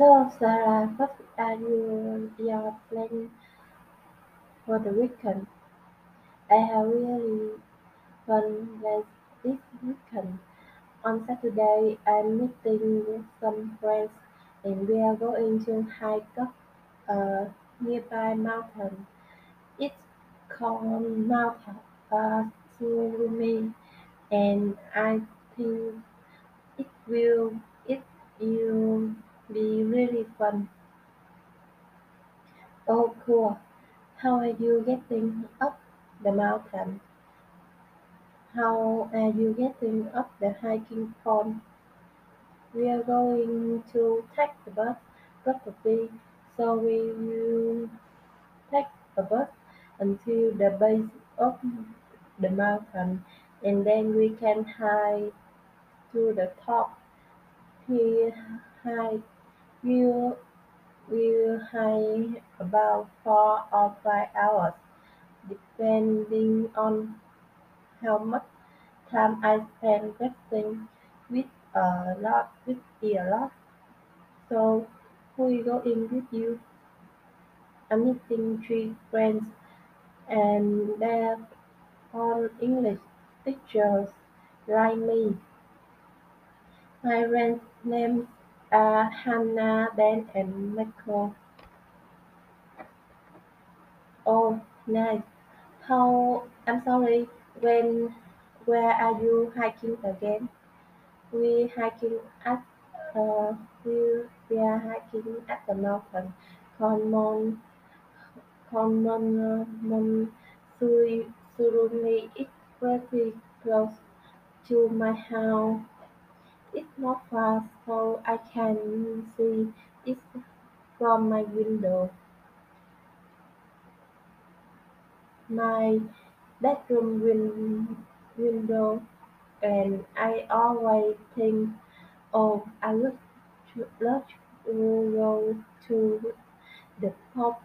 So, Sarah, what are you, your plans for the weekend? I have really fun plans this weekend. On Saturday, I'm meeting with some friends and we are going to hike up a nearby mountain. It's called Mount uh, Surumi, and I think it will it will be really fun. Oh, cool! How are you getting up the mountain? How are you getting up the hiking pond? We are going to take the bus, probably. So we will take the bus until the base of the mountain, and then we can hike to the top. He hike will will hike about four or five hours, depending on how much time I spend resting with a lot with a lot. So who is going with you? I'm meeting three friends and they're all English teachers like me. My friends' names uh, Hannah, Ben, and Michael. Oh, nice. How? I'm sorry. When? Where are you hiking again? We hiking at uh, we we are hiking at the mountain called common, called Mount Surumi. It's pretty close to my house. It's not far, so I can see it from my window. My bedroom win- window, and I always think, oh, I would to love to go to the top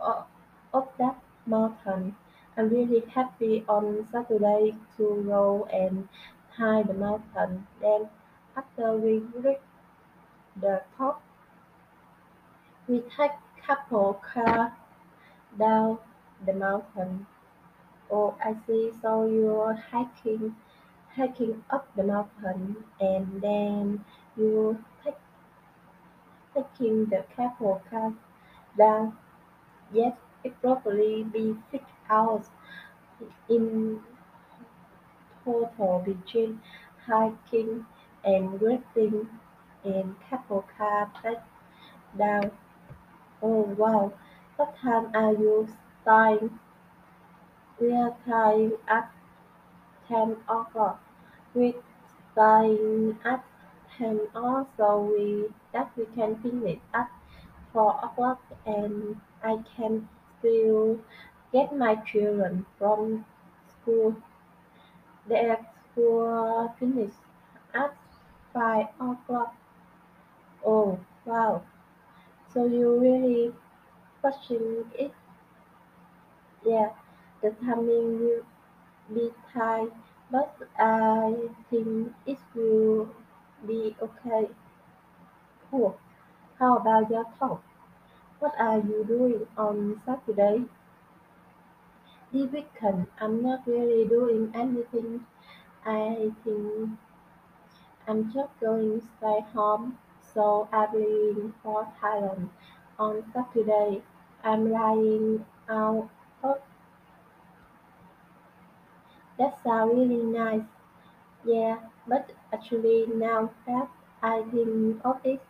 of, of that mountain. I'm really happy on Saturday to go and hike the mountain. Then after we reach the top, we take couple car down the mountain. Oh, I see. So you're hiking, hiking up the mountain, and then you take taking the couple car down. Yes, it probably be six hours in total between hiking and resting and cable car take down. Oh wow! What time are you starting? We are starting at ten o'clock. We starting at ten o'clock so we that we can finish at four o'clock and I can still get my children from school. Their school finish at five o'clock. Oh wow! So you really pushing it? Yeah, the timing will be tight, but I think it will be okay. Cool. How about your Todd? What are you doing on Saturday? This weekend, I'm not really doing anything. I think I'm just going to stay home. So I'm leaving for Thailand on Saturday. I'm lying out. Oh, that sounds really nice. Yeah, but actually now that I think of it,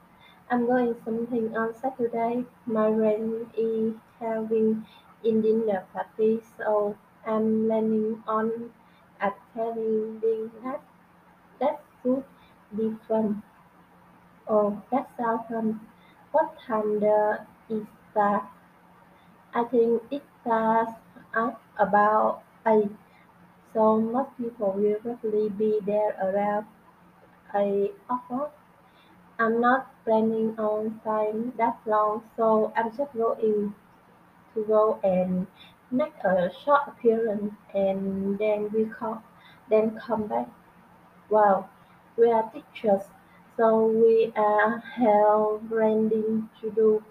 I'm going something on Saturday. My friend is having a dinner party, so I'm planning on attending that. That's could fun. Oh, that sounds fun. What time does it? I think it starts at about 8, so most people will probably be there around 8 o'clock. I'm not planning on staying that long, so I'm just going to go and make a short appearance and then we come then come back. Wow, we are teachers, So we are hell branding to do.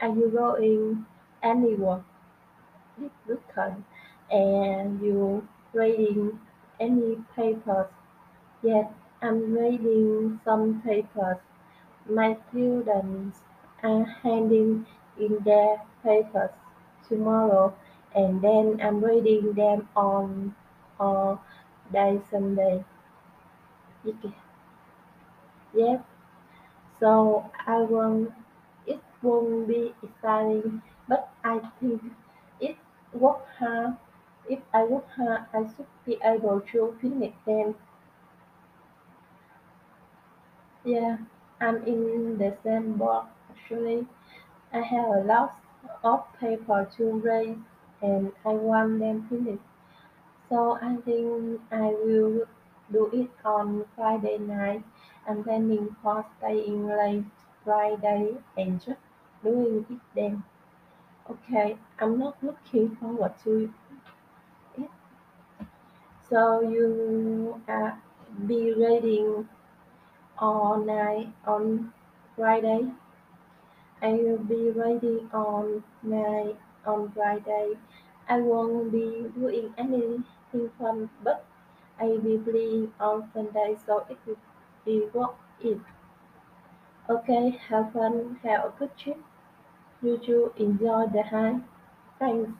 Are you going anywhere this weekend? And you reading any papers? Yes, I'm reading some papers. My students are handing in their papers tomorrow, and then I'm reading them on all day Sunday. Yes, so I won't. It won't be exciting, but I think if work hard, if I work hard, I should be able to finish them. Yeah, I'm in the same boat actually. I have a lot of paper to read and I want them finished. So I think I will do it on Friday night. I'm planning for staying late Friday and just doing it then. Okay, I'm not looking forward to it. So you are be reading all night on Friday. I will be reading all night on Friday. I won't be doing anything fun, but I will be playing on Sunday, so it will be worth it. Okay, have fun, have a good trip. You too enjoy the hike. Thanks.